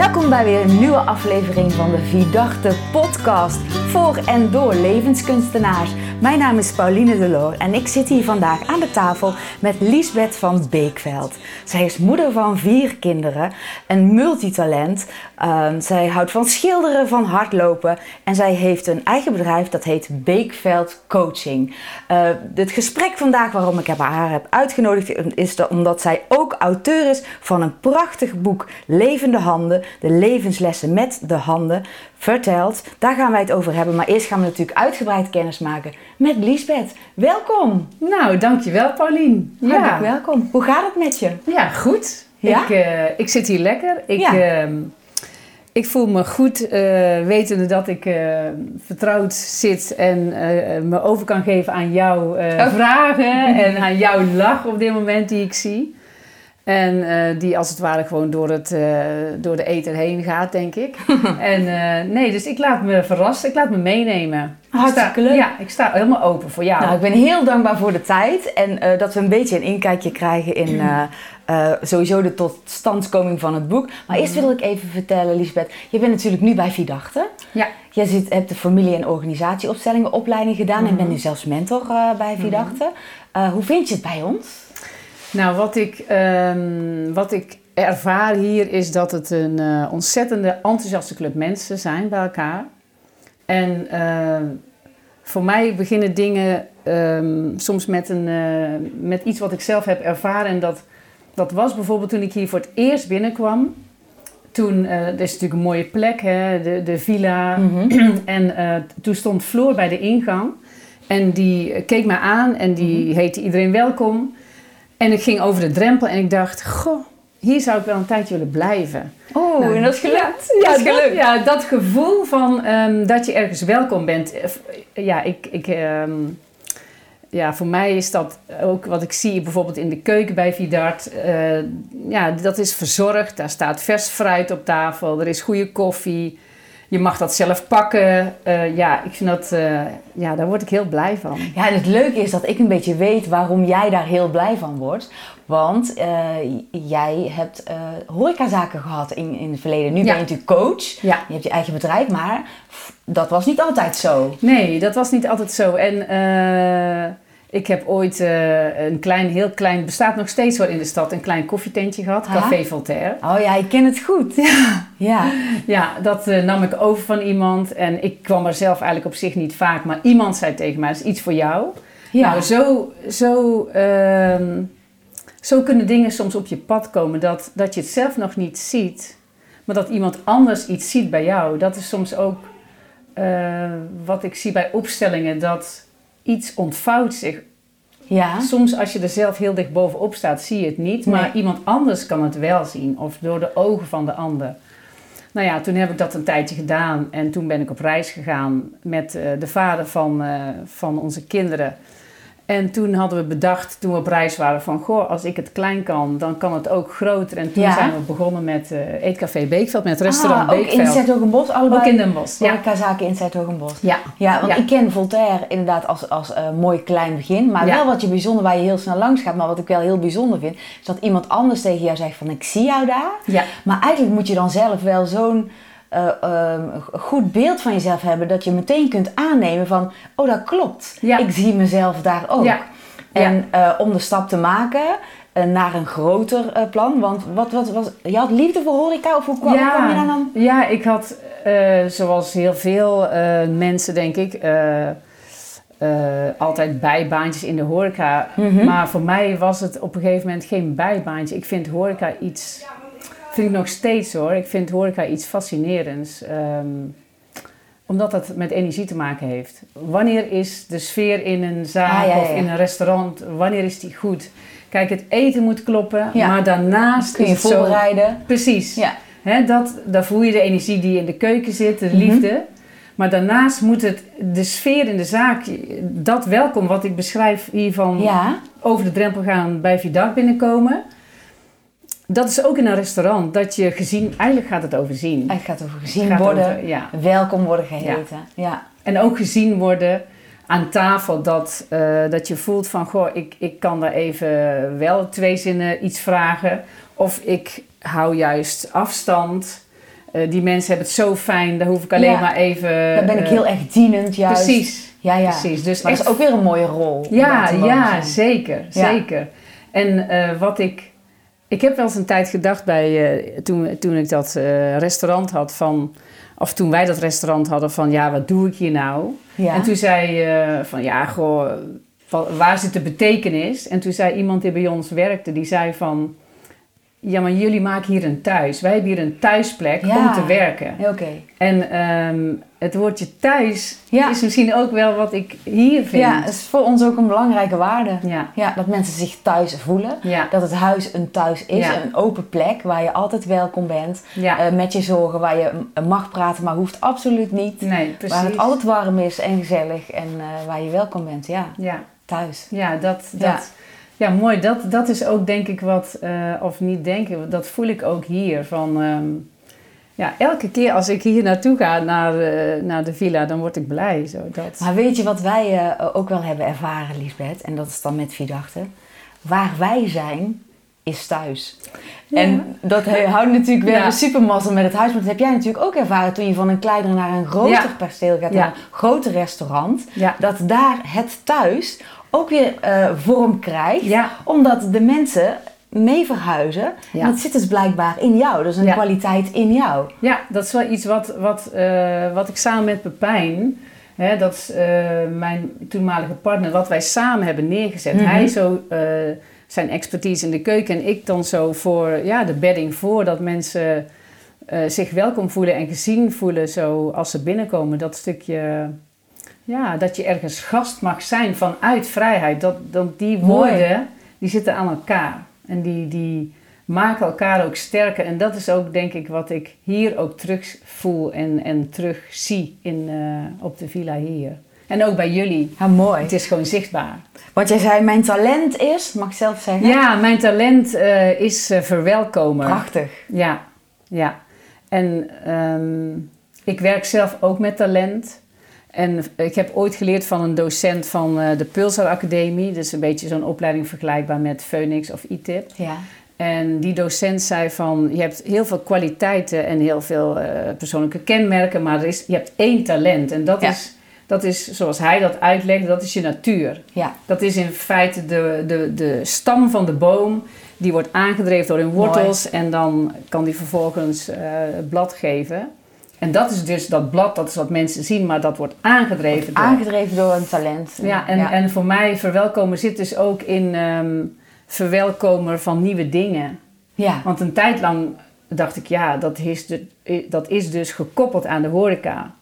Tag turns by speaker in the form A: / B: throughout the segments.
A: Welkom bij weer een nieuwe aflevering van de Vidachte podcast voor en door levenskunstenaars. Mijn naam is Pauline Delor en ik zit hier vandaag aan de tafel met Liesbeth van Beekveld. Zij is moeder van vier kinderen, een multitalent. Ehm, zij houdt van schilderen, van hardlopen en zij heeft een eigen bedrijf dat heet Beekveld Coaching. Uh, het gesprek vandaag waarom ik haar heb uitgenodigd is omdat zij ook auteur is van een prachtig boek Levende Handen, de levenslessen met de handen verteld. Daar gaan wij het over hebben. Maar eerst gaan we natuurlijk uitgebreid kennis maken met Liesbeth. Welkom.
B: Nou, dankjewel Paulien.
A: Ja. welkom. Hoe gaat het met je?
B: Ja, goed. Ja? Ik, uh, ik zit hier lekker. Ik, ja. uh, ik voel me goed, uh, wetende dat ik uh, vertrouwd zit en me over kan geven aan jouw oh. vragen en aan jouw lach op dit moment die ik zie. En uh, die als het ware gewoon door, het, uh, door de eten heen gaat, denk ik. en uh, nee, dus ik laat me verrassen, ik laat me meenemen.
A: Hartstikke leuk.
B: Ja, ik sta helemaal open voor jou.
A: Nou, ik ben heel dankbaar voor de tijd en dat we een beetje een inkijkje krijgen in sowieso de totstandkoming van het boek. Maar eerst wil ik even vertellen, Lisbeth, je bent natuurlijk nu bij Vidachte.
B: Ja.
A: Je zit, hebt de familie- en organisatieopstellingen opleiding gedaan en bent nu zelfs mentor bij Vidachte. hoe vind je het bij ons?
B: Nou, wat ik, um, wat ik ervaar hier is dat het een uh, ontzettende enthousiaste club mensen zijn bij elkaar. En uh, voor mij beginnen dingen um, soms met, een, uh, met iets wat ik zelf heb ervaren. En dat, dat was bijvoorbeeld toen ik hier voor het eerst binnenkwam. Toen, dat is natuurlijk een mooie plek, hè, de, de villa. Mm -hmm. en toen stond Floor bij de ingang. En die keek mij aan en die mm -hmm. heette iedereen welkom. En ik ging over de drempel en ik dacht, goh, hier zou ik wel een tijdje willen blijven.
A: Oh, nou, en dat is gelukt.
B: Ja, dat, gelukt. Dat, ja dat gevoel van um, dat je ergens welkom bent. Ja, ik, ik, um, ja, voor mij is dat ook wat ik zie bijvoorbeeld in de keuken bij Vidart. Uh, ja, dat is verzorgd. Daar staat vers fruit op tafel. Er is goede koffie. Je mag dat zelf pakken. Uh, ja, ik vind dat, uh, ja, daar word ik heel blij van.
A: Ja, en het leuke is dat ik een beetje weet waarom jij daar heel blij van wordt. Want uh, jij hebt horecazaken gehad in, in het verleden. Nu ja. ben je natuurlijk coach.
B: Ja.
A: Je hebt je eigen bedrijf, maar dat was niet altijd zo.
B: Nee, dat was niet altijd zo. En ik heb ooit uh, een klein, heel klein, bestaat nog steeds wel in de stad, een klein koffietentje gehad, ha? Café Voltaire.
A: Oh ja, ik ken het goed.
B: Ja, ja. ja dat uh, nam ik over van iemand en ik kwam er zelf eigenlijk op zich niet vaak, maar iemand zei tegen mij, dat is iets voor jou. Ja. Nou, zo, zo, uh, zo kunnen dingen soms op je pad komen dat, dat je het zelf nog niet ziet, maar dat iemand anders iets ziet bij jou. Dat is soms ook uh, wat ik zie bij opstellingen, dat iets ontvouwt zich.
A: Ja.
B: Soms als je er zelf heel dicht bovenop staat, zie je het niet. Nee. Maar iemand anders kan het wel zien. Of door de ogen van de ander. Nou ja, toen heb ik dat een tijdje gedaan. En toen ben ik op reis gegaan met uh, de vader van, uh, van onze kinderen. En toen hadden we bedacht, toen we op reis waren, van goh, als ik het klein kan, dan kan het ook groter. En toen ja. zijn we begonnen met uh, Eetcafé Beekveld, met restaurant
A: ah,
B: Beekveld.
A: Ook in Zuid-Hogenbos? Allebei?
B: Ook in Den Bosch,
A: ja. zaken in Zuid-Hogenbos.
B: Ja.
A: Ja, want
B: ja.
A: ik ken Voltaire inderdaad als, als uh, mooi klein begin. Maar ja. wel wat je bijzonder, waar je heel snel langs gaat. Maar wat ik wel heel bijzonder vind, is dat iemand anders tegen jou zegt van ik zie jou daar.
B: Ja.
A: Maar eigenlijk moet je dan zelf wel zo'n... Uh, goed beeld van jezelf hebben, dat je meteen kunt aannemen van, oh dat klopt,
B: ja.
A: ik zie mezelf daar ook.
B: Ja.
A: En uh, om de stap te maken uh, naar een groter plan. Want wat, wat was. Je had liefde voor horeca of hoe kwam,
B: ja.
A: kwam je daar dan?
B: Ja, ik had zoals heel veel mensen, denk ik. altijd bijbaantjes in de horeca.
A: Mhm.
B: Mm -hmm. Maar voor mij was het op een gegeven moment geen bijbaantje. Ik vind horeca iets. Vind ik nog steeds hoor. Ik vind horeca iets fascinerends. Um, omdat dat met energie te maken heeft. Wanneer is de sfeer in een zaak
A: Ah, ja, ja,
B: of in een restaurant, wanneer is die goed? Kijk, het eten moet kloppen,
A: Ja.
B: maar daarnaast
A: Kun je
B: is het zo...
A: voorbereiden.
B: Precies.
A: Ja.
B: Dat, daar voel je de energie die in de keuken zit, de
A: Mhm.
B: liefde. Maar daarnaast moet het, de sfeer in de zaak, dat welkom wat ik beschrijf hiervan over de drempel gaan bij Vidak binnenkomen. Dat is ook in een restaurant, dat je gezien, eigenlijk gaat het over zien.
A: Het gaat over gezien
B: Gaat
A: worden,
B: over- ja.
A: welkom worden geheten. Ja.
B: En ook gezien worden aan tafel dat, eh, dat je voelt van, goh, ik, ik kan daar even wel twee zinnen iets vragen. Of ik hou juist afstand. eh, die mensen hebben het zo fijn, daar hoef ik alleen
A: Ja.
B: maar even...
A: Dan ben ik
B: eh,
A: heel erg dienend juist.
B: Precies,
A: Ja, ja.
B: precies. Dus
A: Maar dat
B: echt
A: is ook weer een mooie rol.
B: ja, ja,
A: zijn.
B: zeker, zeker. En wat ik... Ik heb wel eens een tijd gedacht bij, eh, toen, toen ik dat eh, restaurant had van... Of toen wij dat restaurant hadden van, ja, wat doe ik hier nou?
A: Ja.
B: En toen zei eh van, ja, goh, wa- waar zit de betekenis? En toen zei iemand die bij ons werkte, die zei van... Ja, maar jullie maken hier een thuis. Wij hebben hier een thuisplek
A: Ja.
B: om te werken.
A: Oké.
B: En ehm, het woordje thuis
A: Ja.
B: is misschien ook wel wat ik hier vind.
A: Ja, dat is voor ons ook een belangrijke waarde.
B: ja.
A: Ja, dat mensen zich thuis voelen.
B: Ja.
A: Dat het huis een thuis is, een open plek waar je altijd welkom bent.
B: Ja.
A: Eh, met je zorgen, waar je m- mag praten, maar hoeft absoluut niet.
B: nee, precies.
A: Waar het altijd warm is en gezellig en eh, waar je welkom bent. Ja,
B: Ja,
A: thuis.
B: ja, dat, dat,
A: Ja.
B: mooi. Dat, dat is ook denk ik wat, eh, of niet denken, dat voel ik ook hier. Van, ehm, ja, elke keer als ik hier naartoe ga, naar, eh, naar de villa, dan word ik blij. Zo, dat.
A: Maar weet je wat wij eh, ook wel hebben ervaren, Liesbeth? En dat is dan met Vierdachten. Waar wij zijn, is thuis.
B: Ja.
A: En dat houdt natuurlijk weer
B: Ja.
A: een supermazzel met het huis. Maar dat heb jij natuurlijk ook ervaren toen je van een kleiner naar een groter
B: Ja.
A: perceel gaat. Naar een groter restaurant.
B: Ja.
A: Dat daar het thuis ook weer eh, vorm krijgt.
B: Ja.
A: Omdat de mensen mee verhuizen.
B: Ja.
A: En dat zit dus blijkbaar in jou. Dus een
B: Ja.
A: kwaliteit in jou.
B: Ja, dat is wel iets wat, wat, eh, wat ik samen met Pepijn, hè, dat is eh, mijn toenmalige partner, wat wij samen hebben neergezet.
A: Mhm.
B: Hij zo zijn expertise in de keuken en ik dan zo voor ja, de bedding voor dat mensen zich welkom voelen en gezien voelen zo als ze binnenkomen. Dat stukje, ja, dat je ergens gast mag zijn vanuit vrijheid. Dat, dat die
A: Mooi.
B: woorden, die zitten aan elkaar. En die, die maken elkaar ook sterker. En dat is ook denk ik wat ik hier ook terug voel en, en terug zie in, eh, op de villa hier. En ook bij jullie.
A: Ja, mooi.
B: Het is gewoon zichtbaar.
A: Want jij zei, mijn talent is, mag ik zelf zeggen?
B: Ja, mijn talent eh, is eh, verwelkomen.
A: Prachtig.
B: Ja, ja. En ehm, ik werk zelf ook met talent. En ik heb ooit geleerd van een docent van eh, de Pulsar Academie. Dus een beetje zo'n opleiding vergelijkbaar met Phoenix of ITIP.
A: Ja.
B: En die docent zei van, je hebt heel veel kwaliteiten en heel veel eh, persoonlijke kenmerken, maar er is, je hebt één talent. En dat,
A: Ja.
B: is, dat is, zoals hij dat uitlegde, dat is je natuur.
A: Ja.
B: Dat is in feite de, de, de stam van de boom. Die wordt aangedreven door hun wortels en dan kan die vervolgens eh, blad geven. En dat is dus dat blad, dat is wat mensen zien, maar dat wordt aangedreven door...
A: Aangedreven door een talent.
B: Ja, en, en voor mij verwelkomen zit dus ook in ehm, verwelkomen van nieuwe dingen.
A: ja.
B: Want een tijd lang dacht ik, ja, dat is, de, dat is dus gekoppeld aan de horeca.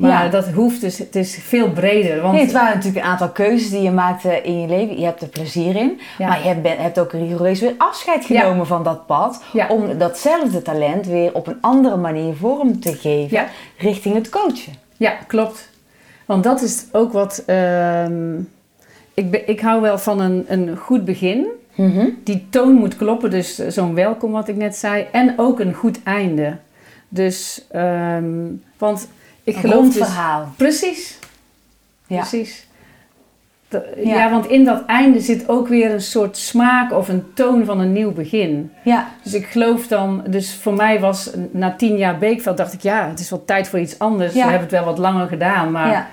B: Maar
A: Ja.
B: dat hoeft dus, het is veel breder. Want
A: Nee, het waren natuurlijk een aantal keuzes die je maakte in je leven. Je hebt er plezier in.
B: Ja.
A: Maar je hebt, ook rigoureus weer afscheid genomen van dat pad. Om datzelfde talent weer op een andere manier vorm te geven. Richting het coachen.
B: Ja, klopt. Want dat is ook wat. ehm, ik, ik hou wel van een, een goed begin.
A: Mhm.
B: Die toon moet kloppen, dus zo'n welkom wat ik net zei. En ook een goed einde. Dus, ehm, want ik
A: Een
B: geloof dus...
A: verhaal.
B: Precies,
A: Ja.
B: precies.
A: Ja.
B: ja. want in dat einde zit ook weer een soort smaak of een toon van een nieuw begin.
A: Ja.
B: Dus ik geloof dan, dus voor mij was na tien jaar Beekveld, dacht ik ja, het is wel tijd voor iets anders.
A: Ja.
B: We hebben het wel wat langer gedaan, maar
A: ja.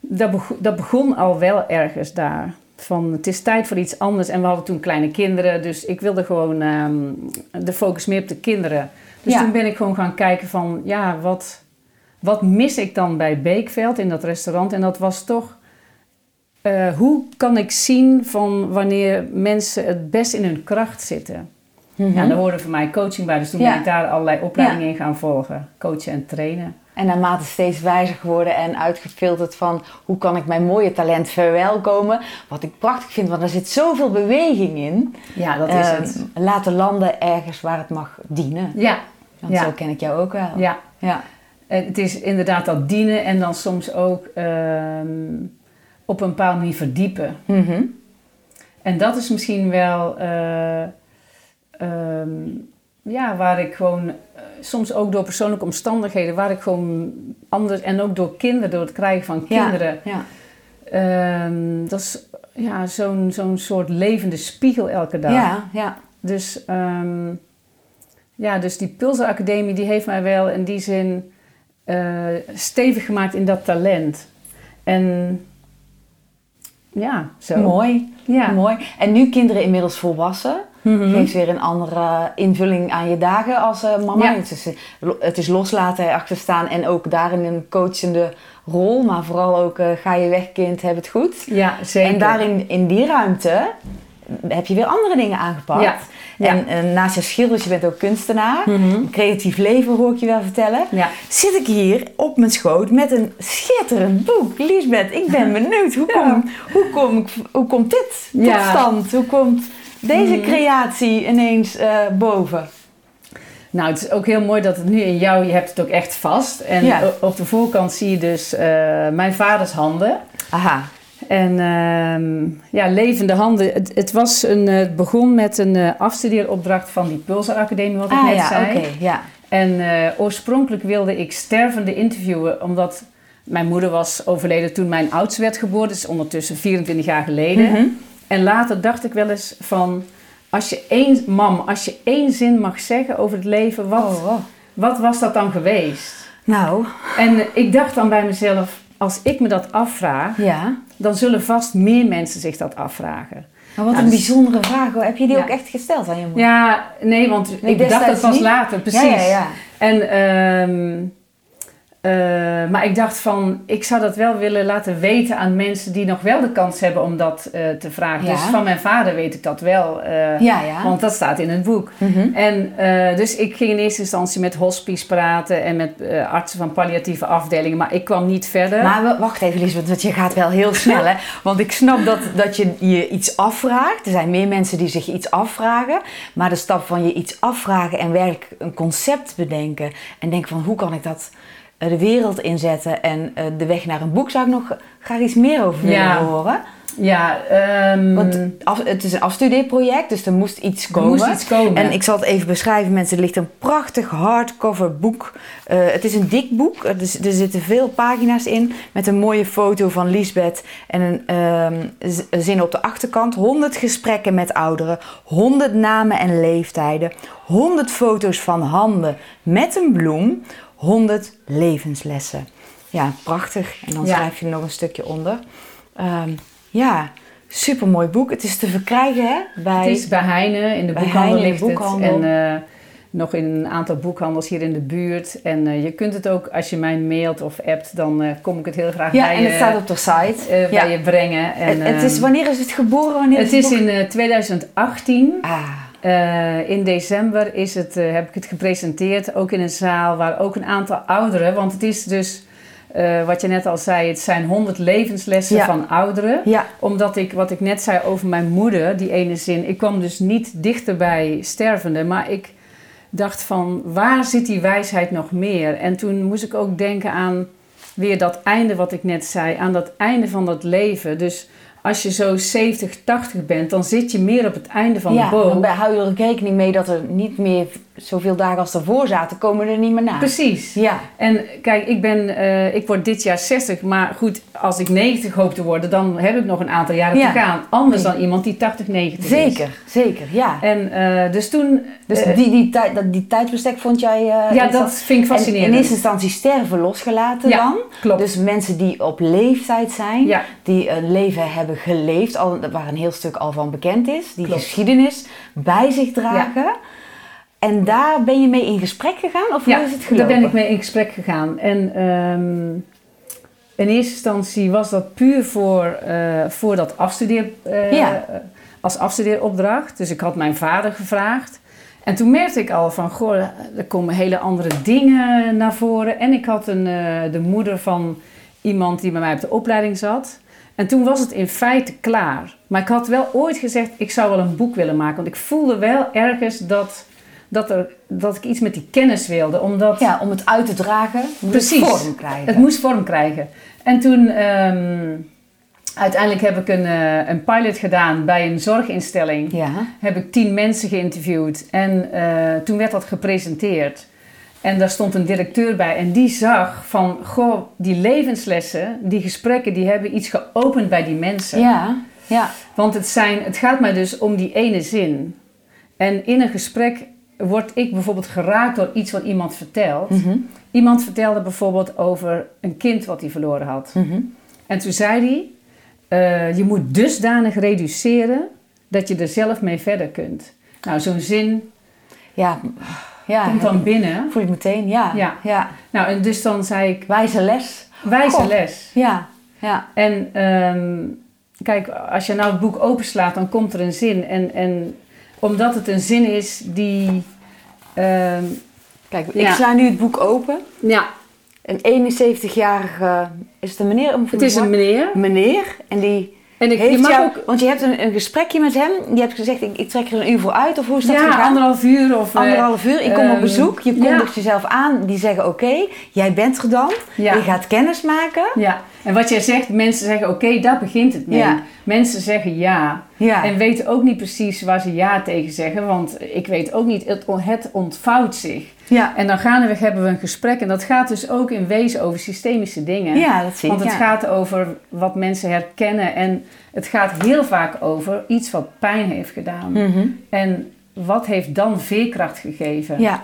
B: dat, bego- dat begon al wel ergens daar. Van het is tijd voor iets anders. En we hadden toen kleine kinderen, dus ik wilde gewoon ehm, de focus meer op de kinderen. Dus toen ben ik gewoon gaan kijken van, ja, wat, wat mis ik dan bij Beekveld in dat restaurant? En dat was toch, eh, hoe kan ik zien van wanneer mensen het best in hun kracht zitten?
A: Mhm.
B: Ja, daar hoorde voor mij coaching bij, dus toen
A: Ja.
B: ben ik daar allerlei opleidingen in gaan volgen. Coachen en trainen.
A: En naarmate steeds wijzer geworden en uitgefilterd van hoe kan ik mijn mooie talent verwelkomen. Wat ik prachtig vind, want er zit zoveel beweging in.
B: Ja, dat is
A: Ehm,
B: het.
A: Laten landen ergens waar het mag dienen.
B: Ja,
A: Want
B: Ja.
A: zo ken ik jou ook wel.
B: ja.
A: Ja.
B: Het is inderdaad dat dienen en dan soms ook ehm, op een bepaalde manier verdiepen.
A: Mhm.
B: En dat is misschien wel eh, ehm, ja, waar ik gewoon, eh, soms ook door persoonlijke omstandigheden, waar ik gewoon anders, en ook door kinderen, door het krijgen van kinderen,
A: Ja.
B: ehm, dat is ja, zo'n zo'n soort levende spiegel elke dag.
A: Ja, ja.
B: Dus ja, dus die Pulsar Academie die heeft mij wel in die zin eh, stevig gemaakt in dat talent. En ja, zo.
A: Mooi.
B: Ja.
A: Mooi. En nu kinderen inmiddels volwassen.
B: Mhm.
A: Geeft weer een andere invulling aan je dagen als eh, mama.
B: Ja.
A: Het, is, het is loslaten, achterstaan en ook daarin een coachende rol. Maar vooral ook eh, ga je weg kind, heb het goed.
B: Ja, zeker.
A: En daarin, in die ruimte, heb je weer andere dingen aangepakt.
B: Ja. Ja.
A: En naast je schilders, je bent ook kunstenaar.
B: Mhm.
A: Creatief leven hoor ik je wel vertellen.
B: Ja.
A: Zit ik hier op mijn schoot met een schitterend boek. Liesbeth, ik ben benieuwd. Hoe, kom, hoe, kom hoe komt dit tot.
B: Mhm.
A: stand? Hoe komt deze creatie ineens eh, boven?
B: Nou, het is ook heel mooi dat het nu in jou, je hebt het ook echt vast. En op de voorkant zie je dus eh, mijn vaders handen.
A: Aha.
B: En ehm, ja, levende handen. Het, het, was een, eh, het begon met een eh, afstudeeropdracht van die Pulsar Academie, wat ik
A: Ah
B: net
A: ja,
B: zei.
A: oké. ja.
B: En eh, oorspronkelijk wilde ik stervende interviewen, omdat mijn moeder was overleden toen mijn oudste werd geboren. Dus ondertussen 24 jaar geleden.
A: Mhm.
B: En later dacht ik wel eens van, als je één, mam, als je één zin mag zeggen over het leven, wat,
A: Oh, wow.
B: wat was dat dan geweest?
A: Nou,
B: En ik dacht dan bij mezelf, als ik me dat afvraag,
A: ja.
B: dan zullen vast meer mensen zich dat afvragen.
A: Maar wat een
B: dus-
A: bijzondere vraag hoor. Heb je die
B: Ja.
A: ook echt gesteld aan je moeder?
B: Ja, nee, want
A: Nee,
B: ik het
A: destijds
B: pas
A: niet?
B: later, precies.
A: Ja, ja, ja.
B: En, ehm, eh, maar ik dacht van, ik zou dat wel willen laten weten aan mensen die nog wel de kans hebben om dat eh, te vragen.
A: Ja.
B: Dus van mijn vader weet ik dat wel, eh,
A: Ja, ja.
B: want dat staat in het boek.
A: Mhm.
B: En dus ik ging in eerste instantie met hospice praten en met artsen van palliatieve afdelingen, maar ik kwam niet verder.
A: Maar wacht even, Lisbeth, want je gaat wel heel snel, hè? Want ik snap dat, dat je je iets afvraagt. Er zijn meer mensen die zich iets afvragen. Maar de stap van je iets afvragen en werkelijk een concept bedenken... en denken van, hoe kan ik dat de wereld inzetten... en eh, de weg naar een boek zou ik nog graag iets meer over willen
B: Ja.
A: horen.
B: Ja, ehm,
A: Want af- het is een afstudeerproject, dus er moest iets
B: er
A: komen.
B: moest iets komen.
A: En ik zal het even beschrijven, mensen. Er ligt een prachtig hardcover boek. Eh, het is een dik boek. Er, is- er zitten veel pagina's in. Met een mooie foto van Lisbeth. En een ehm, zin op de achterkant. 100 gesprekken met ouderen. 100 namen en leeftijden. 100 foto's van handen met een bloem. 100 levenslessen. Ja, prachtig. En dan
B: Ja.
A: schrijf je er nog een stukje onder. Ehm, ja, supermooi boek. Het is te verkrijgen hè? Bij...
B: Het is bij Heine, in de
A: Bij
B: boekhandel
A: Heine,
B: ligt
A: boekhandel.
B: het. En eh, nog in een aantal boekhandels hier in de buurt. En eh, je kunt het ook, als je mij mailt of appt, dan eh, kom ik het heel graag
A: Ja,
B: bij,
A: en het
B: je,
A: staat op de site. ja.
B: bij je brengen. En,
A: het, het is,
B: ehm,
A: wanneer is het geboren? Wanneer
B: het
A: het
B: is in eh, 2018.
A: Ah,
B: in december is het, heb ik het gepresenteerd, ook in een zaal waar ook een aantal ouderen, want het is dus, eh, wat je net al zei, het zijn 100 levenslessen
A: Ja.
B: van ouderen
A: ja.
B: omdat ik, wat ik net zei over mijn moeder, die ene zin, ik kwam dus niet dichter bij stervende, maar ik dacht van, waar zit die wijsheid nog meer? En toen moest ik ook denken aan weer dat einde wat ik net zei, aan dat einde van dat leven. Dus als je zo 70, 80 bent, dan zit je meer op het einde van
A: ja,
B: de boom.
A: want wij houden er ook rekening mee dat er niet meer zoveel dagen als ervoor zaten, komen er niet meer na.
B: Precies.
A: Ja,
B: En kijk, ik, ben, eh, ik word dit jaar 60, maar goed, als ik 90 hoop te worden, dan heb ik nog een aantal jaren
A: Ja.
B: te gaan. Anders dan iemand die 80, 90 is.
A: zeker, zeker, ja.
B: En eh, dus toen...
A: Dus
B: eh,
A: die, die, tijd, dat, die tijdsbestek vond jij...
B: ja, dat vind ik
A: En
B: fascinerend.
A: in eerste instantie sterven losgelaten
B: Ja,
A: dan.
B: klopt.
A: Dus mensen die op leeftijd zijn,
B: Ja.
A: die een leven hebben geleefd, al, waar een heel stuk al van bekend is, die
B: Klopt.
A: geschiedenis bij zich dragen. En daar ben je mee in gesprek gegaan? Of
B: ja,
A: hoe is het
B: daar
A: gelopen?
B: ben ik mee in gesprek gegaan. En ehm, in eerste instantie was dat puur voor, eh, voor dat afstudeer, eh,
A: Ja.
B: als afstudeeropdracht. Dus ik had mijn vader gevraagd. En toen merkte ik al van, goh, er komen hele andere dingen naar voren. En ik had een, eh, de moeder van iemand die bij mij op de opleiding zat. En toen was het in feite klaar. Maar ik had wel ooit gezegd, ik zou wel een boek willen maken. Want ik voelde wel ergens dat, dat, er, dat ik iets met die kennis wilde. Omdat
A: Ja, om het uit te dragen,
B: Precies.
A: het vorm krijgen.
B: het moest vorm krijgen. En toen, ehm, uiteindelijk heb ik een, eh, een pilot gedaan bij een zorginstelling.
A: Ja,
B: Heb ik tien mensen geïnterviewd. En eh, toen werd dat gepresenteerd. En daar stond een directeur bij en die zag van, goh, die levenslessen, die gesprekken, die hebben iets geopend bij die mensen.
A: ja, ja.
B: Want het, zijn, het gaat mij dus om die ene zin. En in een gesprek word ik bijvoorbeeld geraakt door iets wat iemand vertelt.
A: Mhm.
B: Iemand vertelde bijvoorbeeld over een kind wat hij verloren had.
A: Mhm.
B: En toen zei hij, eh, je moet dusdanig reduceren dat je er zelf mee verder kunt. Nou, zo'n zin
A: Ja, ja.
B: komt dan binnen.
A: voel ik meteen, ja.
B: Ja.
A: ja.
B: Nou, en dus dan zei ik,
A: Wijze les.
B: wijze les.
A: Ja, ja.
B: En ehm, kijk, als je nou het boek openslaat, dan komt er een zin. En, en omdat het een zin is die... ehm,
A: Kijk, ik
B: Ja.
A: sla nu het boek open.
B: ja,
A: Een 71-jarige, is het een meneer? of
B: het is een meneer.
A: meneer. En die
B: En ik,
A: heeft
B: je mag
A: jou,
B: ook
A: want je hebt een, een gesprekje met hem. Je hebt gezegd, ik, ik trek er een uur voor uit. Of hoe is dat
B: ja, anderhalf uur of... eh,
A: Anderhalf uur. Ik kom op
B: ehm,
A: bezoek. Je
B: ja.
A: kondigt jezelf aan. Die zeggen, oké, jij bent er dan.
B: Ja.
A: Je gaat kennis maken.
B: Ja, en wat jij zegt, mensen zeggen oké, daar begint het mee.
A: Ja.
B: Mensen zeggen ja.
A: Ja.
B: En weten ook niet precies waar ze ja tegen zeggen, want ik weet ook niet, het, het ontvouwt zich.
A: Ja.
B: En dan gaandeweg hebben we een gesprek en dat gaat dus ook in wezen over systemische dingen.
A: ja, dat zie ik.
B: Want het
A: ja.
B: gaat over wat mensen herkennen en het gaat heel vaak over iets wat pijn heeft gedaan.
A: Mhm.
B: En wat heeft dan veerkracht gegeven?
A: Ja.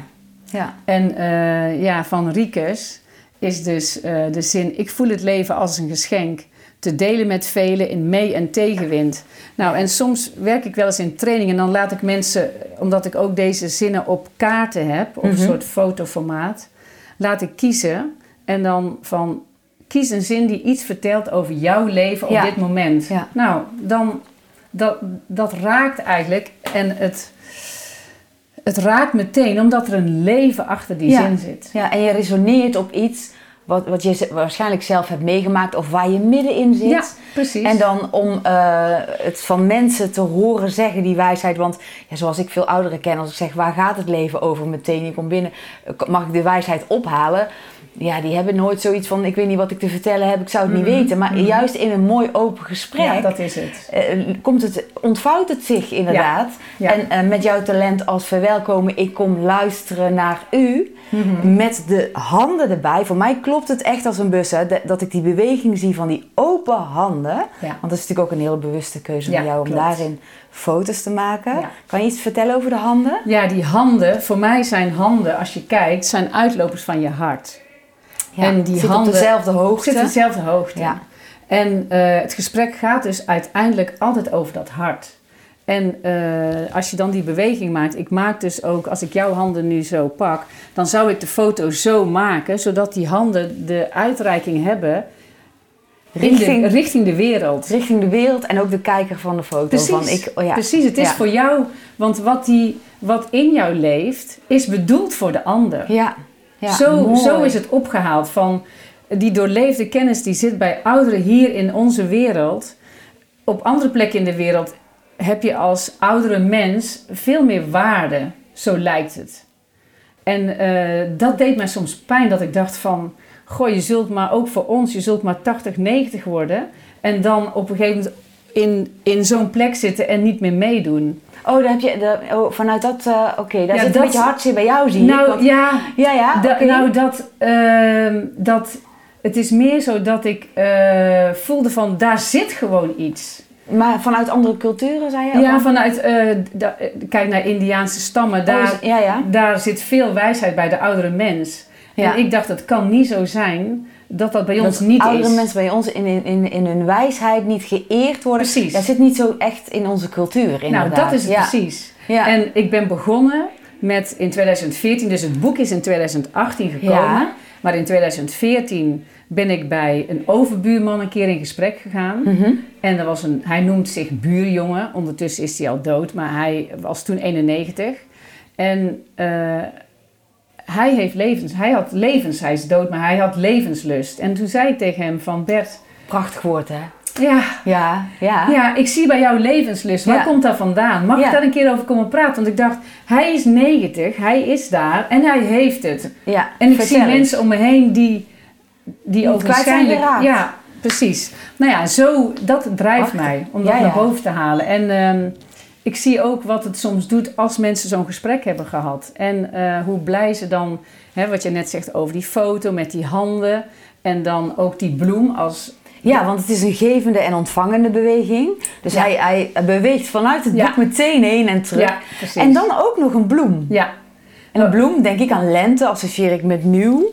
A: Ja.
B: En eh, ja, van Riekes is dus eh, de zin: Ik voel het leven als een geschenk. Te delen met velen in mee- en tegenwind. Nou, en soms werk ik wel eens in training en dan laat ik mensen, omdat ik ook deze zinnen op kaarten heb, op een
A: Mhm.
B: soort fotoformaat, laat ik kiezen. En dan van kies een zin die iets vertelt over jouw leven op
A: Ja.
B: dit moment.
A: Ja.
B: Nou, dan dat, dat raakt eigenlijk en het, het raakt meteen omdat er een leven achter die
A: Ja.
B: zin zit.
A: Ja, en je resoneert op iets wat, wat je waarschijnlijk zelf hebt meegemaakt of waar je middenin zit.
B: Ja, precies.
A: En dan om eh, het van mensen te horen zeggen, die wijsheid. Want ja, zoals ik veel ouderen ken, als ik zeg waar gaat het leven over meteen, je komt binnen, mag ik de wijsheid ophalen? Ja, die hebben nooit zoiets van, ik weet niet wat ik te vertellen heb, ik zou het niet
B: Mhm,
A: weten. Maar
B: mhm.
A: juist in een mooi open gesprek
B: ja, dat is het.
A: eh, komt het, ontvouwt het zich inderdaad.
B: Ja.
A: En eh, met jouw talent als verwelkomen, ik kom luisteren naar u.
B: Mhm.
A: Met de handen erbij. Voor mij klopt het echt als een bus. Hè, dat- ik die beweging zie van die open handen. Want dat is natuurlijk ook een hele bewuste keuze van jou om
B: klopt.
A: daarin foto's te maken.
B: Ja.
A: Kan je iets vertellen over de handen?
B: ja, die handen, voor mij zijn handen, als je kijkt, zijn uitlopers van je hart. En die
A: zit
B: handen-
A: op dezelfde hoogte.
B: Zit dezelfde hoogte.
A: Ja.
B: En eh, het gesprek gaat dus uiteindelijk altijd over dat hart. En eh, als je dan die beweging maakt, ik maak dus ook, als ik jouw handen nu zo pak, dan zou ik de foto zo maken, zodat die handen de uitreiking hebben richting,
A: Richting,
B: de, richting de wereld.
A: richting de wereld en ook de kijker van de foto.
B: Precies,
A: Van ik, oh ja.
B: precies het is
A: Ja.
B: voor jou, want wat, die, wat in jou leeft, is bedoeld voor de ander.
A: Ja. Ja
B: zo,
A: mooi.
B: zo is het opgehaald van die doorleefde kennis die zit bij ouderen hier in onze wereld. Op andere plekken in de wereld heb je als oudere mens veel meer waarde, zo lijkt het. En eh, dat deed mij soms pijn dat ik dacht van, goh, je zult maar ook voor ons, je zult maar 80, 90 worden. En dan op een gegeven moment in, in zo'n plek zitten en niet meer meedoen.
A: Oh, daar heb je, de, oh, vanuit dat, eh, oké, daar
B: Ja,
A: zit
B: dat-
A: een beetje hartzeer bij jou, zie ik.
B: nou
A: Want-
B: ja,
A: ja, ja.
B: Nou, dat, ehm, dat, het is meer zo dat ik eh, voelde van, daar zit gewoon iets.
A: Maar vanuit andere culturen, zei je?
B: Ja, vanuit, eh, da- kijk naar Indiaanse stammen,
A: Oh,
B: daar,
A: is- ja, ja.
B: daar zit veel wijsheid bij de oudere mens. En ik dacht, het kan niet zo zijn dat dat bij ons
A: dat
B: niet
A: oudere
B: is.
A: mensen bij ons in, in, in hun wijsheid niet geëerd worden.
B: Precies.
A: Dat zit niet zo echt in onze cultuur, inderdaad.
B: nou, dat is het
A: ja.
B: precies.
A: Ja.
B: En ik ben begonnen met in 2014, dus het boek is in 2018 gekomen.
A: Ja.
B: Maar in 2014 ben ik bij een overbuurman een keer in gesprek gegaan.
A: Mhm.
B: En er was een, hij noemt zich buurjongen. Ondertussen is hij al dood, maar hij was toen 91. En eh, hij heeft levens, hij had levens, hij is dood, maar hij had levenslust. En toen zei ik tegen hem van Bert,
A: Prachtig woord, hè?
B: ja,
A: Ja, ja.
B: ja, ik zie bij jou levenslust. Waar
A: Ja.
B: komt dat vandaan? Mag
A: Ja.
B: ik daar een keer over komen praten? Want ik dacht, hij is 90, hij is daar en hij heeft het.
A: Ja,
B: En ik zie mensen om me heen die, die
A: geraakt.
B: Ja, precies. Nou ja, zo, dat drijft
A: Prachtig.
B: mij om dat
A: ja.
B: naar boven te halen. En ehm, ik zie ook wat het soms doet als mensen zo'n gesprek hebben gehad. En eh, hoe blij ze dan, hè, wat je net zegt over die foto met die handen... En dan ook die bloem als...
A: Ja, want het is een gevende en ontvangende beweging. Dus
B: Ja.
A: hij, hij beweegt vanuit het
B: Ja.
A: boek meteen heen en terug.
B: Ja,
A: en dan ook nog een bloem.
B: Ja,
A: En een bloem, denk ik aan lente, associeer ik met nieuw.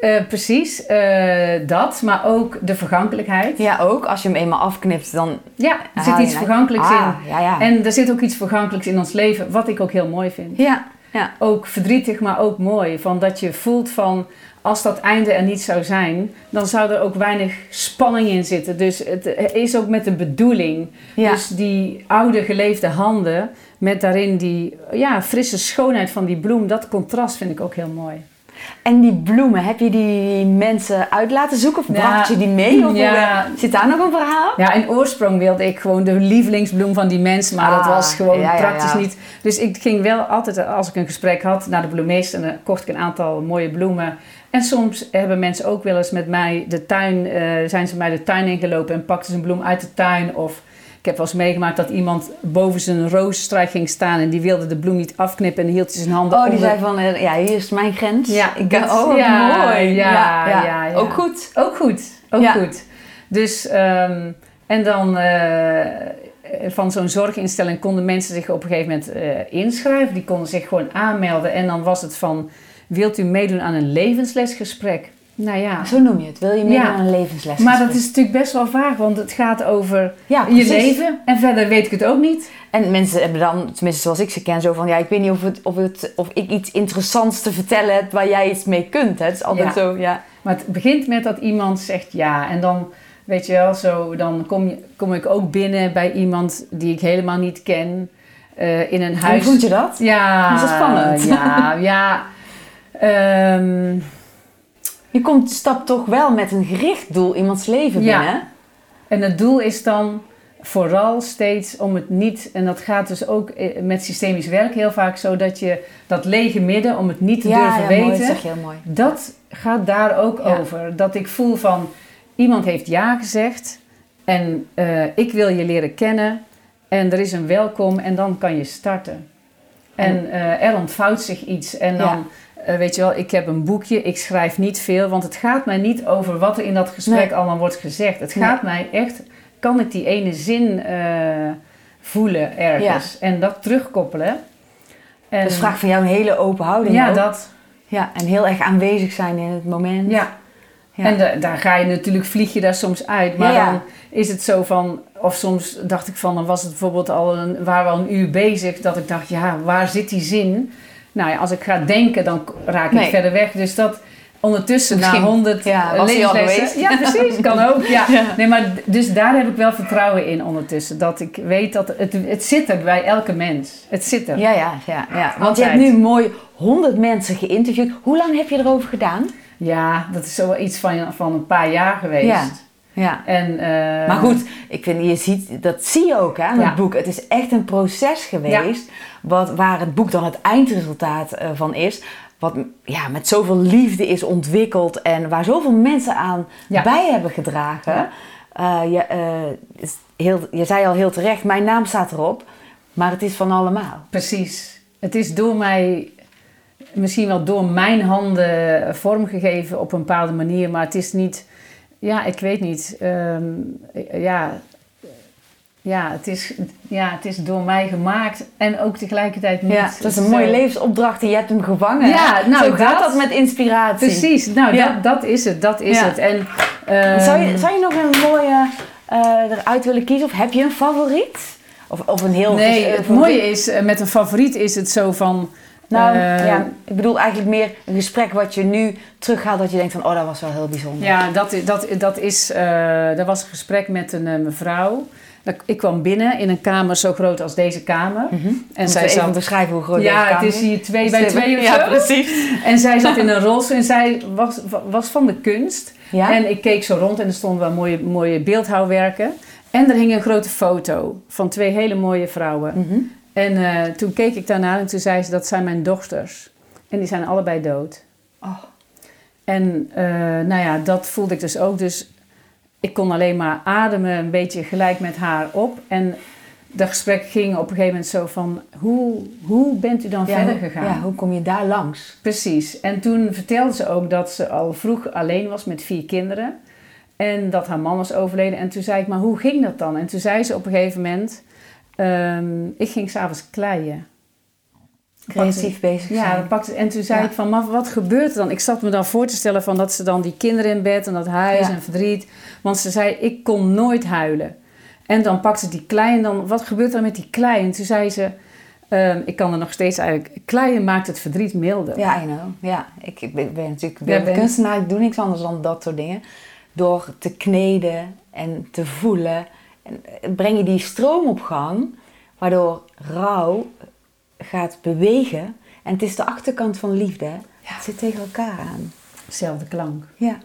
B: Eh, precies, eh, dat, maar ook de vergankelijkheid.
A: Ja, ook. Als je hem eenmaal afknipt, dan...
B: Ja, er zit iets vergankelijks
A: Ah,
B: in.
A: Ja, ja.
B: En er zit ook iets vergankelijks in ons leven, wat ik ook heel mooi vind.
A: Ja, ja.
B: Ook verdrietig, maar ook mooi. Van dat je voelt van, als dat einde er niet zou zijn, dan zou er ook weinig spanning in zitten. Dus het is ook met een bedoeling.
A: Ja.
B: Dus die oude geleefde handen, met daarin die ja, frisse schoonheid van die bloem, dat contrast vind ik ook heel mooi.
A: En die bloemen, heb je die mensen uit laten zoeken? Of
B: Ja.
A: bracht je die mee? Of
B: Ja.
A: hoe- zit daar nog een verhaal?
B: Ja, in oorsprong wilde ik gewoon de lievelingsbloem van die mensen, maar dat
A: Ah,
B: was gewoon
A: ja,
B: praktisch niet. Dus ik ging wel altijd, als ik een gesprek had, naar de bloemist en dan kocht ik een aantal mooie bloemen. En soms hebben mensen ook wel eens met mij de tuin, eh, zijn ze mij de tuin ingelopen en pakten ze een bloem uit de tuin. Of heb wel eens meegemaakt dat iemand boven zijn rozenstruik ging staan en die wilde de bloem niet afknippen en hield hij zijn handen
A: Oh, die
B: onder-
A: zei van, eh, ja, hier is mijn grens.
B: Ja,
A: ik
B: dat-
A: oh,
B: ja,
A: mooi.
B: ja, ja, ja.
A: Ook goed.
B: Ook goed, ook goed. Dus, ehm, en dan eh, van zo'n zorginstelling konden mensen zich op een gegeven moment eh, inschrijven. Die konden zich gewoon aanmelden. En dan was het van, wilt u meedoen aan een levenslesgesprek? Nou ja,
A: Zo noem je het. Wil je meer
B: Ja.
A: een levensles?
B: maar dat is natuurlijk best wel vaag, want het gaat over
A: ja,
B: je leven. En verder weet ik het ook niet.
A: En mensen hebben dan, tenminste zoals ik ze ken, zo van... Ja, ik weet niet of, het, of, het, of ik iets interessants te vertellen heb waar jij iets mee kunt. Hè? Het is altijd
B: Ja.
A: zo, ja.
B: Maar het begint met dat iemand zegt ja. En dan, weet je wel, zo, dan kom, je, kom ik ook binnen bij iemand die ik helemaal niet ken. eh, in een
A: Hoe
B: huis.
A: vond je dat?
B: Ja.
A: Dat spannend?
B: Ja, ja. Ehm,
A: Je komt, stap toch wel met een gericht doel iemands leven
B: Ja.
A: binnen.
B: en het doel is dan vooral steeds om het niet... En dat gaat dus ook eh, met systemisch werk heel vaak zo... dat je dat lege midden, om het niet te durven
A: ja,
B: weten...
A: mooi, dat zeg heel mooi.
B: Dat gaat daar ook
A: Ja.
B: over. Dat ik voel van iemand heeft ja gezegd en eh, ik wil je leren kennen en er is een welkom en dan kan je starten. En eh, er ontvouwt zich iets en dan, eh, weet je wel, ik heb een boekje, ik schrijf niet veel, want het gaat mij niet over wat er in dat gesprek
A: Nee.
B: allemaal wordt gezegd. Het
A: Nee.
B: gaat mij echt, kan ik die ene zin eh, voelen ergens en dat terugkoppelen. En,
A: Dus vraag van jou een hele open houding
B: ja,
A: ook.
B: dat.
A: Ja, en heel erg aanwezig zijn in het moment.
B: Ja,
A: Ja.
B: En da- daar ga je natuurlijk, vlieg je daar soms uit. Maar
A: ja.
B: dan is het zo van, of soms dacht ik van, dan was het bijvoorbeeld al een, waren we al een uur bezig, dat ik dacht, ja, waar zit die zin? Nou ja, als ik ga denken, dan raak ik
A: Nee.
B: verder weg. Dus dat ondertussen
A: Misschien,
B: na 100
A: ja,
B: levenslessen-? Ja, precies, kan ook. Ja.
A: Ja.
B: Nee, maar dus daar heb ik wel vertrouwen in ondertussen. Dat ik weet dat het, het zit er bij elke mens. Het zit er.
A: Ja, ja, ja. ja. Want je hebt nu mooi 100 mensen geïnterviewd. Hoe lang heb je erover gedaan?
B: Ja, dat is zo iets van, van een paar jaar geweest.
A: Ja.
B: En, eh,
A: Maar goed, ik vind, je ziet, dat zie je ook aan
B: Ja.
A: het boek. Het is echt een proces geweest. Wat, waar het boek dan het eindresultaat eh, van is. Wat ja, met zoveel liefde is ontwikkeld. En waar zoveel mensen aan bij hebben gedragen. Eh, je, heel, je zei al heel terecht, mijn naam staat erop. Maar het is van allemaal.
B: Precies. Het is door mij, misschien wel door mijn handen vormgegeven op een bepaalde manier, maar het is niet, ja, ik weet niet. Ehm, ja, ja, het is, ja, het is door mij gemaakt en ook tegelijkertijd niet.
A: Ja, dat is een mooie levensopdracht en je hebt hem gevangen.
B: Ja, nou,
A: Zo gaat
B: dat-
A: dat met inspiratie.
B: Precies, nou
A: Ja.
B: dat, dat is het, dat is
A: Ja.
B: het. En, ehm,
A: Zou je, zou je nog een mooie eh, eruit willen kiezen? Of heb je een favoriet? Of, of een heel...
B: Nee,
A: eh,
B: het mooie is, eh, met een favoriet is het zo van...
A: Nou,
B: eh,
A: ja, ik bedoel eigenlijk meer een gesprek wat je nu teruggaat. Dat je denkt van, oh, dat was wel heel bijzonder.
B: Ja, dat, dat, dat is. eh er was een gesprek met een eh, mevrouw. Dat- Ik kwam binnen in een kamer zo groot als deze kamer.
A: Mhm.
B: En
A: En
B: zij zat.
A: beschrijven hoe groot
B: Ja,
A: deze
B: het
A: kamer
B: is hier twee bij
A: Is
B: twee of
A: Ja,
B: zo.
A: precies.
B: En zij zat in een rolstoel en zij was, was van de kunst.
A: Ja?
B: En ik keek zo rond en er stonden wel mooie, mooie beeldhouwwerken. En er hing een grote foto van twee hele mooie vrouwen.
A: Mhm.
B: En eh, toen keek ik daarnaar en toen zei ze dat zijn mijn dochters. En die zijn allebei dood.
A: Oh.
B: En eh, nou ja, dat voelde ik dus ook. Dus ik kon alleen maar ademen een beetje gelijk met haar op. En dat gesprek ging op een gegeven moment zo van... Hoe, hoe bent u dan
A: Ja,
B: verder gegaan?
A: Ja, hoe kom je daar langs?
B: Precies. En toen vertelde ze ook dat ze al vroeg alleen was met vier kinderen. En dat haar man was overleden. En toen zei ik, maar hoe ging dat dan? En toen zei ze op een gegeven moment... ehm, ik ging s'avonds kleien.
A: creatief bezig
B: Ja,
A: zijn.
B: pakte, en toen zei
A: Ja.
B: ik van, maar wat gebeurt er dan? Ik zat me dan voor te stellen van dat ze dan die kinderen in bed en dat huis
A: Ja.
B: en verdriet. Want ze zei, ik kon nooit huilen. En dan pakte ze die klei en dan, wat gebeurt er met die klei? En toen zei ze, ehm, ik kan er nog steeds eigenlijk, kleien maakt het verdriet milder.
A: Ja, I know. Ja, ik ik ben, ben natuurlijk
B: Ja,
A: ben
B: ben-
A: kunstenaar. Ik doe niks anders dan dat soort dingen. Door te kneden en te voelen, en eh, breng je die stroom op gang, waardoor rouw gaat bewegen. En het is de achterkant van liefde. Het zit tegen elkaar aan.
B: Zelfde klank.
A: Ja.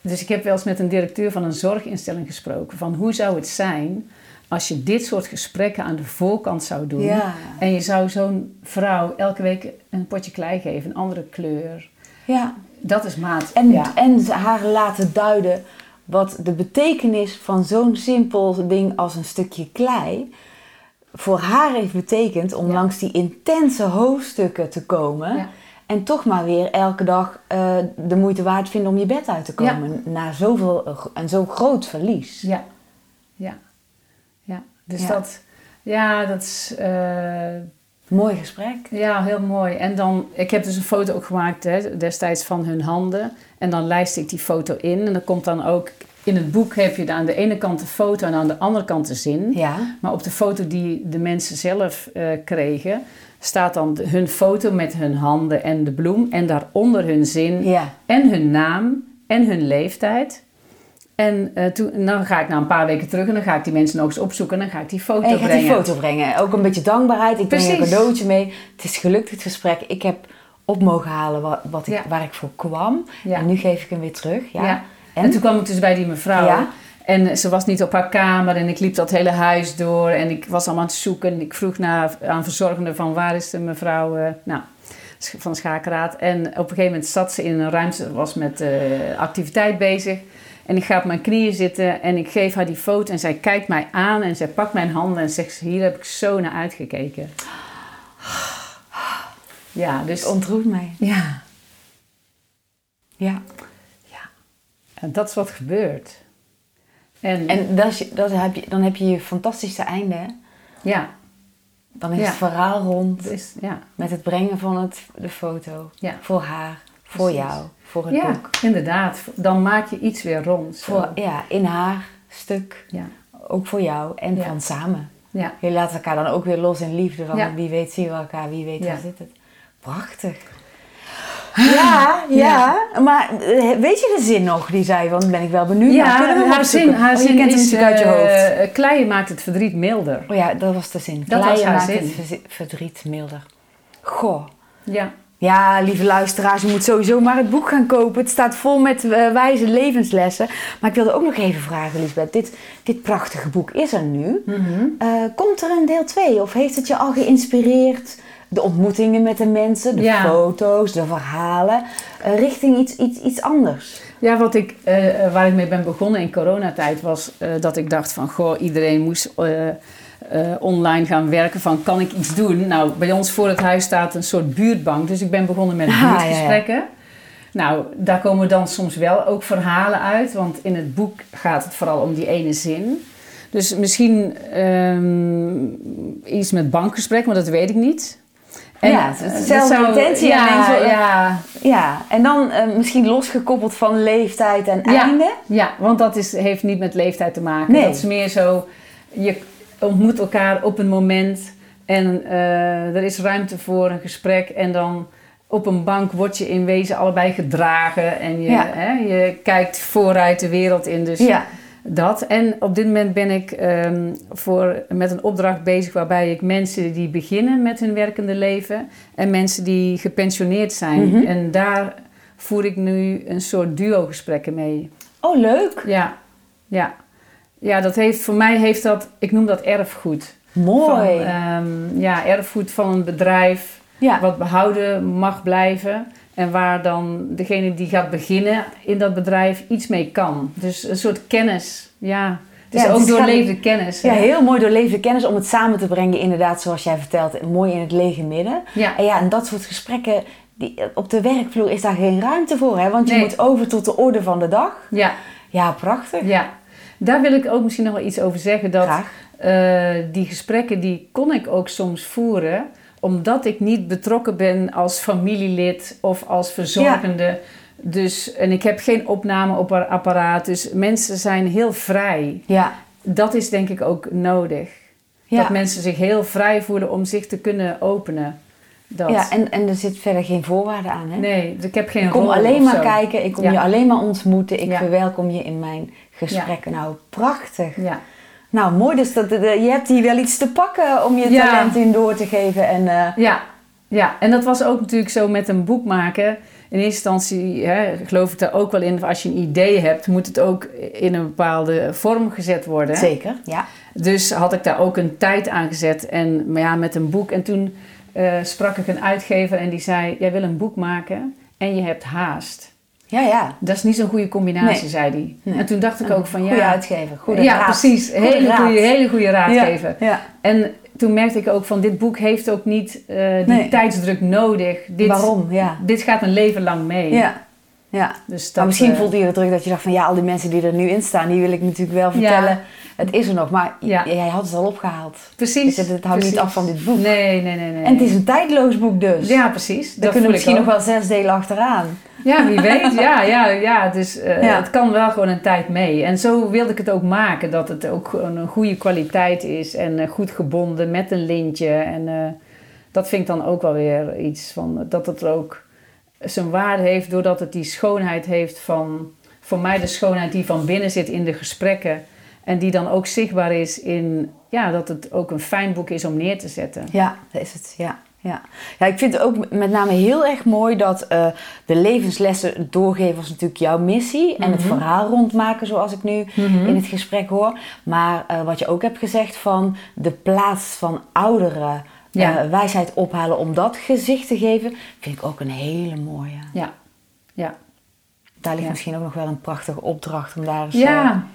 B: Dus ik heb wel eens met een directeur van een zorginstelling gesproken. Van hoe zou het zijn als je dit soort gesprekken aan de voorkant zou doen.
A: Ja.
B: En je zou zo'n vrouw elke week een potje klei geven, een andere kleur.
A: ja.
B: Dat is maat.
A: En,
B: ja.
A: en haar laten duiden wat de betekenis van zo'n simpel ding als een stukje klei voor haar heeft betekend om
B: Ja.
A: langs die intense hoofdstukken te komen.
B: Ja.
A: En toch maar weer elke dag eh, de moeite waard vinden om je bed uit te komen. Na zoveel eh, en zo groot verlies.
B: Ja, ja, ja. Dus dat, ja, dat is eh,
A: Mooi gesprek.
B: ja, heel mooi. En dan, ik heb dus een foto ook gemaakt hè, destijds van hun handen. En dan lijst ik die foto in. En dan komt dan ook, in het boek heb je aan de ene kant de foto en aan de andere kant de zin.
A: Ja.
B: Maar op de foto die de mensen zelf eh, kregen, staat dan hun foto met hun handen en de bloem. En daaronder hun zin
A: Ja.
B: en hun naam en hun leeftijd. En eh, toen, en dan ga ik na een paar weken terug en dan ga ik die mensen nog eens opzoeken en dan ga ik die foto
A: En je
B: brengen.
A: die foto brengen. Ook een beetje dankbaarheid. Ik breng een cadeautje mee. Het is gelukt het gesprek. Ik heb op mogen halen wat, wat ik,
B: Ja.
A: waar ik voor kwam.
B: Ja.
A: En nu geef ik hem weer terug. Ja.
B: Ja.
A: En?
B: En? toen kwam ik dus bij die mevrouw. En ze was niet op haar kamer en ik liep dat hele huis door en ik was allemaal aan het zoeken. Ik vroeg naar, aan verzorgende van waar is de mevrouw eh, nou, van de schakeraad. En op een gegeven moment zat ze in een ruimte, was met eh, activiteit bezig. En ik ga op mijn knieën zitten en ik geef haar die foto en zij kijkt mij aan en zij pakt mijn handen en zegt hier heb ik zo naar uitgekeken. Ja, dus
A: Het ontroert mij.
B: ja,
A: Ja.
B: en dat is wat gebeurt. En,
A: En dat is, dat heb je, dan heb je je fantastische einde. hè?
B: ja,
A: Dan is
B: Ja.
A: het verhaal rond
B: dus, ja.
A: met het brengen van het, de foto.
B: Ja.
A: Voor haar, voor jou, voor het
B: Ja,
A: boek.
B: inderdaad. Dan maak je iets weer rond.
A: Voor, ja, in haar stuk.
B: Ja.
A: Ook voor jou en van samen.
B: Ja.
A: Je laat elkaar dan ook weer los in liefde. Van wie weet zien we elkaar, wie weet waar zit het. Prachtig. Ja, ja, maar eh, weet je de zin nog die zei? Want ben ik wel benieuwd. naar.
B: Ja,
A: Kunnen we hem
B: haar
A: opzoeken?
B: zin, haar
A: Oh, je
B: zin
A: kent hem
B: is,
A: natuurlijk uit je hoofd.
B: eh, kleien maakt het verdriet milder.
A: Oh ja, dat was de zin.
B: Dat
A: Kleien maakt
B: zin.
A: het verdriet milder. Goh.
B: Ja.
A: Ja, lieve luisteraars, je moet sowieso maar het boek gaan kopen. Het staat vol met eh, wijze levenslessen. Maar ik wilde ook nog even vragen, Lisbeth. Dit, dit prachtige boek is er nu.
B: Mhm.
A: Eh, komt er een deel 2? Of heeft het je al geïnspireerd? De ontmoetingen met de mensen, de
B: Ja.
A: foto's, de verhalen. eh, richting iets, iets, iets anders.
B: Ja, wat ik, waar ik mee ben begonnen in coronatijd was dat ik dacht van... Goh, iedereen moest eh, online gaan werken van kan ik iets doen? Nou, bij ons voor het huis staat een soort buurtbank. Dus ik ben begonnen met
A: Ah, ja, ja.
B: buurtgesprekken. Nou, daar komen dan soms wel ook verhalen uit. Want in het boek gaat het vooral om die ene zin. Dus misschien ehm, iets met bankgesprek, maar dat weet ik niet.
A: Ja, het is
B: eh,
A: intentie,
B: Ja,
A: zo-
B: ja,
A: Ja, en dan eh, misschien losgekoppeld van leeftijd en
B: Ja.
A: einde.
B: Ja, want dat is, heeft niet met leeftijd te maken.
A: Nee.
B: Dat is meer zo, je ontmoet elkaar op een moment en eh, er is ruimte voor een gesprek en dan op een bank word je in wezen allebei gedragen en je,
A: Ja.
B: hè, je kijkt vooruit de wereld in. Dus
A: Ja.
B: dat. En op dit moment ben ik ehm, voor, met een opdracht bezig waarbij ik mensen die beginnen met hun werkende leven en mensen die gepensioneerd zijn.
A: Mhm.
B: En daar voer ik nu een soort duo-gesprekken mee.
A: Oh, leuk.
B: Ja, ja. Ja, dat heeft, voor mij heeft dat, ik noem dat erfgoed.
A: Mooi.
B: Van, ehm, ja, erfgoed van een bedrijf
A: ja.
B: wat behouden mag blijven. En waar dan degene die gaat beginnen in dat bedrijf iets mee kan. Dus een soort kennis. Ja, het is
A: Ja, het
B: ook
A: is
B: doorleefde kennis.
A: Ja, heel mooi doorleefde kennis om het samen te brengen, inderdaad, zoals jij vertelt, mooi in het lege midden.
B: Ja,
A: En ja, en dat soort gesprekken, die, op de werkvloer is daar geen ruimte voor, hè? want je
B: Nee.
A: moet over tot de orde van de dag.
B: ja,
A: Ja, prachtig.
B: ja. Daar wil ik ook misschien nog wel iets over zeggen. Dat eh, die gesprekken, die kon ik ook soms voeren omdat ik niet betrokken ben als familielid of als verzorgende. Dus, en ik heb geen opnameapparaat. Dus mensen zijn heel vrij.
A: Ja.
B: Dat is denk ik ook nodig.
A: Ja.
B: Dat mensen zich heel vrij voelen om zich te kunnen openen. Dat.
A: Ja, en, en er zit verder geen voorwaarde aan. Hè?
B: Nee, ik heb geen
A: ik kom alleen maar
B: zo.
A: kijken, ik kom
B: Ja.
A: je alleen maar ontmoeten, ik
B: Ja.
A: verwelkom je in mijn gesprekken. Nou, prachtig.
B: Ja.
A: Nou, mooi dus dat je hebt hier wel iets te pakken om je
B: Ja.
A: talent in door te geven. En, eh,
B: Ja, ja, en dat was ook natuurlijk zo met een boek maken. In eerste instantie hè, geloof ik daar ook wel in. Als je een idee hebt, moet het ook in een bepaalde vorm gezet worden.
A: Zeker, ja.
B: Dus had ik daar ook een tijd aan gezet. En maar ja, met een boek. En toen eh, sprak ik een uitgever en die zei: Jij wil een boek maken en je hebt haast.
A: Ja, ja.
B: Dat is niet zo'n goede combinatie,
A: Nee.
B: zei hij.
A: Nee.
B: En toen dacht ik ook van ja.
A: Goede uitgever, goede
B: ja,
A: raad.
B: precies.
A: Goede
B: Hele
A: raad.
B: goede, hele goede raadgever.
A: Ja, ja.
B: En toen merkte ik ook van dit boek heeft ook niet eh, die
A: Nee.
B: tijdsdruk nodig. Dit,
A: Waarom? Ja.
B: Dit gaat een leven lang mee.
A: Ja. ja.
B: Dus dat,
A: maar misschien
B: eh,
A: voelde je de druk dat je dacht van ja, al die mensen die er nu in staan, die wil ik natuurlijk wel vertellen. Het is er nog, maar
B: Ja.
A: jij had het al opgehaald.
B: Precies.
A: Dus het houdt niet af van dit boek.
B: Nee, nee, nee. nee.
A: En het is een tijdloos boek dus.
B: Ja, precies.
A: Daar kunnen misschien nog wel zes delen achteraan.
B: Ja, wie weet. Ja, ja, ja. Dus eh,
A: Ja.
B: het kan wel gewoon een tijd mee. En zo wilde ik het ook maken. Dat het ook een goede kwaliteit is. En eh, goed gebonden met een lintje. En eh, dat vind ik dan ook wel weer iets van... Dat het ook zijn waarde heeft. Doordat het die schoonheid heeft van... Voor mij de schoonheid die van binnen zit in de gesprekken. En die dan ook zichtbaar is in... Ja, dat het ook een fijn boek is om neer te zetten.
A: Ja, dat is het. Ja. Ja. ja, ik vind het ook met name heel erg mooi dat eh, de levenslessen doorgeven was natuurlijk jouw missie. En het
B: Mhm.
A: verhaal rondmaken zoals ik nu
B: Mhm.
A: in het gesprek hoor. Maar eh, wat je ook hebt gezegd van de plaats van ouderen,
B: Ja.
A: eh, wijsheid ophalen om dat gezicht te geven, vind ik ook een hele mooie.
B: Ja, ja.
A: Daar ligt
B: Ja.
A: misschien ook nog wel een prachtige opdracht om daar eens...
B: Ja.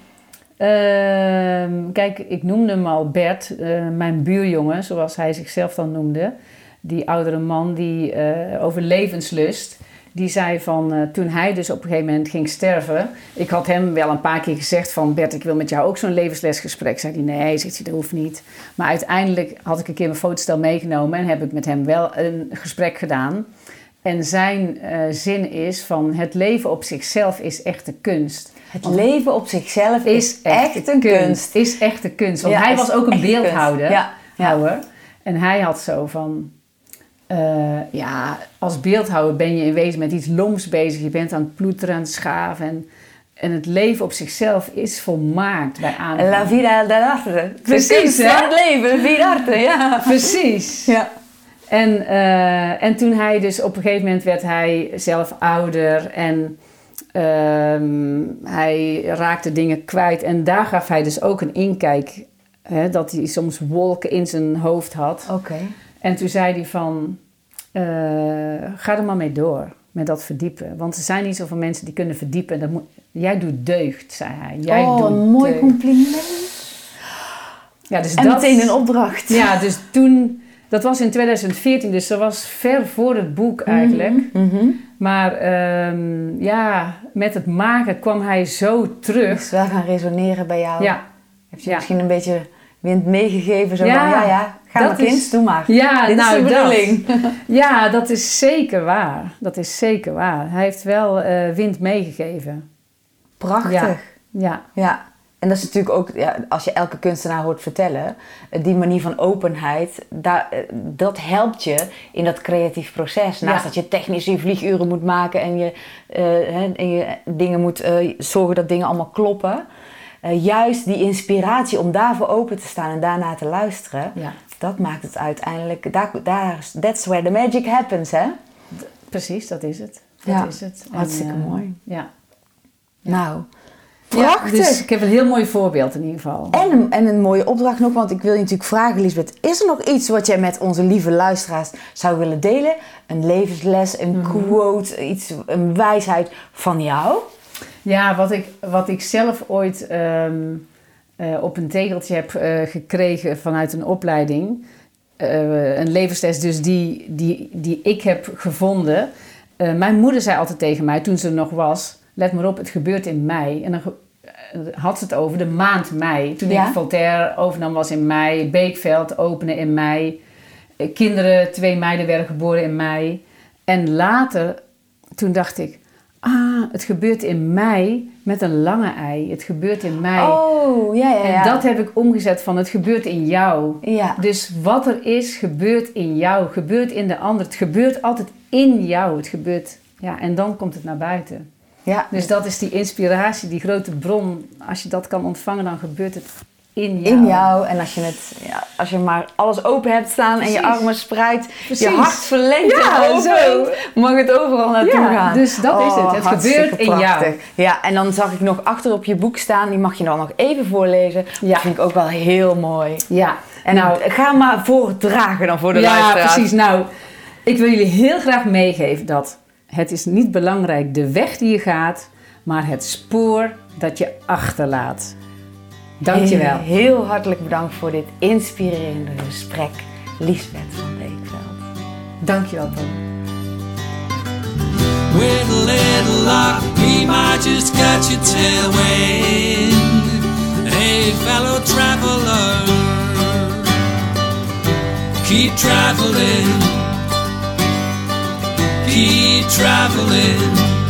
B: Ehm, kijk, ik noemde hem al Bert, eh, mijn buurjongen, zoals hij zichzelf dan noemde. Die oudere man die eh, over levenslust. Die zei van, eh, toen hij dus op een gegeven moment ging sterven. Ik had hem wel een paar keer gezegd van, Bert, ik wil met jou ook zo'n levenslesgesprek. Zei hij, nee, zegt hij, dat hoeft niet. Maar uiteindelijk had ik een keer mijn fotostel meegenomen en heb ik met hem wel een gesprek gedaan. En zijn zin is van, het leven op zichzelf is echte kunst.
A: Het leven op zichzelf is,
B: Is echt,
A: echt een kunst.
B: Is echt een kunst. Want
A: Ja,
B: hij was ook een beeldhouder.
A: Ja.
B: En hij had zo van... eh, ja, als beeldhouwer ben je in wezen met iets loms bezig. Je bent aan het ploeteren, aan het schaven. En, en het leven op zichzelf is volmaakt bij aanvang.
A: La vida dell'arte.
B: Precies, hè?
A: het leven, vida ja.
B: Precies.
A: Ja.
B: En, eh, en toen hij dus op een gegeven moment werd hij zelf ouder en ehm, hij raakte dingen kwijt. En daar gaf hij dus ook een inkijk, hè, dat hij soms wolken in zijn hoofd had.
A: Oké.
B: En toen zei hij van, eh, ga er maar mee door met dat verdiepen. Want er zijn niet zoveel mensen die kunnen verdiepen. Dat moet, jij doet deugd, zei hij. Jij
A: oh,
B: doet
A: een mooi
B: deugd.
A: compliment.
B: Ja, dus
A: En
B: dat,
A: meteen een opdracht.
B: Ja, dus toen, dat was in 2014, dus dat was ver voor het boek eigenlijk.
A: Mhm.
B: Maar ehm, ja, met het maken kwam hij zo terug.
A: Is wel gaan resoneren bij jou.
B: Ja,
A: Heeft je
B: ja.
A: misschien een beetje wind meegegeven? Zo
B: Ja,
A: van, ja, ja, ga
B: dat
A: maar kind,
B: is-
A: doe maar.
B: ja
A: Dit
B: nou
A: is de
B: dat.
A: bedoeling.
B: Ja, dat is zeker waar. Dat is zeker waar. Hij heeft wel eh, wind meegegeven.
A: Prachtig.
B: Ja.
A: Ja.
B: Ja,
A: En dat is natuurlijk ook, ja, als je elke kunstenaar hoort vertellen, eh, die manier van openheid, daar, eh, dat helpt je in dat creatief proces. Naast
B: Ja.
A: dat je technisch je vlieguren moet maken en je, eh, hè, en je dingen moet zorgen dat dingen allemaal kloppen. Juist die inspiratie om daarvoor open te staan en daarna te luisteren,
B: ja,
A: dat maakt het uiteindelijk, daar, daar, that's where the magic happens, hè?
B: precies, dat is het. Dat
A: Ja,
B: is het.
A: Hartstikke mooi.
B: Ja.
A: Nou,
B: Ja,
A: prachtig.
B: dus ik heb een heel mooi voorbeeld in ieder geval.
A: En een, en een mooie opdracht nog, want ik wil je natuurlijk vragen, Lisbeth. Is er nog iets wat jij met onze lieve luisteraars zou willen delen? Een levensles, een
B: Mhm.
A: quote, iets, een wijsheid van jou?
B: Ja, wat ik, wat ik zelf ooit ehm, eh, op een tegeltje heb eh, gekregen vanuit een opleiding. eh, een levensles dus die, die, die ik heb gevonden. Mijn moeder zei altijd tegen mij toen ze er nog was... Let maar op, het gebeurt in mei. En dan had ze het over de maand mei. Toen
A: Ja.
B: ik Voltaire overnam was in mei. Beekveld openen in mei. eh, kinderen, twee meiden werden geboren in mei. En later, toen dacht ik, ah, het gebeurt in mei met een lange ei. Het gebeurt in mei.
A: Oh, ja, ja, ja.
B: En dat heb ik omgezet van het gebeurt in jou.
A: Ja.
B: Dus wat er is, gebeurt in jou, gebeurt in de ander. Het gebeurt altijd in jou. Het gebeurt, ja, en dan komt het naar buiten.
A: Ja.
B: Dus dat is die inspiratie, die grote bron. Als je dat kan ontvangen, dan gebeurt het in jou.
A: in jou. En als je, het, ja, als je maar alles open hebt staan en je armen spreidt,
B: Precies.
A: je hart verlengt
B: Ja,
A: en
B: zo.
A: opent, mag het overal naartoe
B: Ja,
A: gaan.
B: dus dat is het. Het
A: hartstikke
B: gebeurt in jou.
A: prachtig. Ja, en dan zag ik nog achter op je boek staan, die mag je dan nog even voorlezen.
B: Ja.
A: Dat vind ik ook wel heel mooi.
B: Ja,
A: En nou, ga maar voordragen dan voor de
B: ja,
A: luisteraars.
B: precies. Nou, ik wil jullie heel graag meegeven dat het is niet belangrijk de weg die je gaat, maar het spoor dat je achterlaat. Dankjewel.
A: Heel, heel hartelijk bedankt voor dit inspirerende gesprek, Liesbeth van Beekveld.
B: Dankjewel, Paul.
C: With a little luck, we might just catch a tailwind. Hey, fellow traveler, keep traveling, keep traveling.